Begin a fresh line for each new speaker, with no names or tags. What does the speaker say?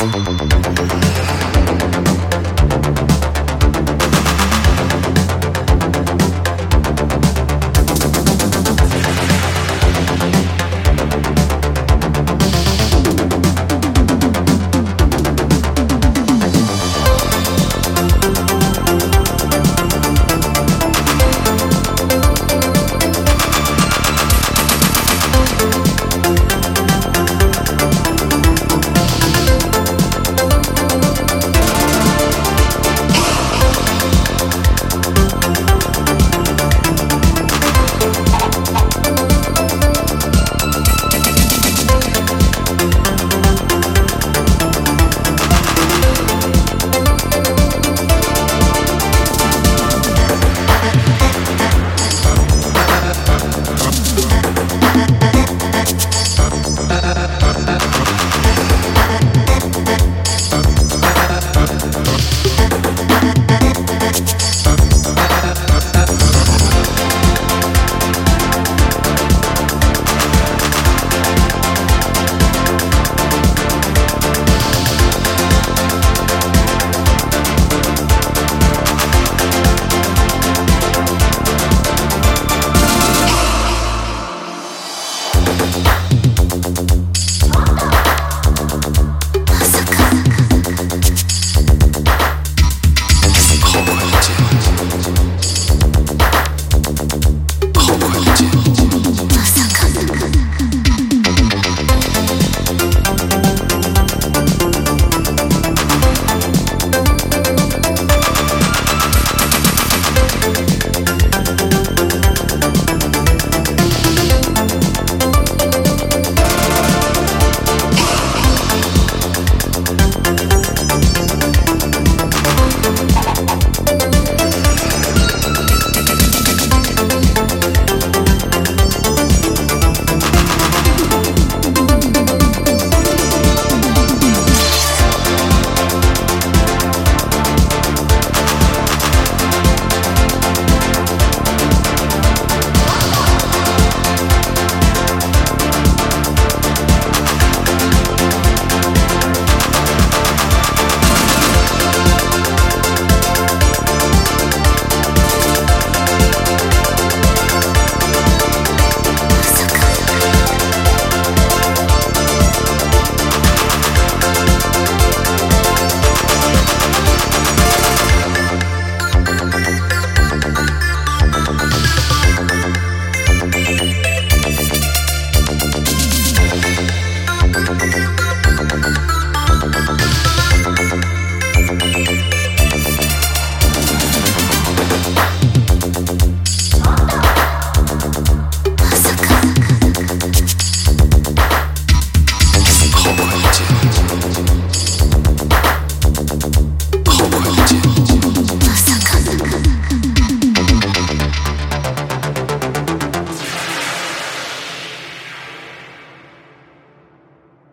Yes.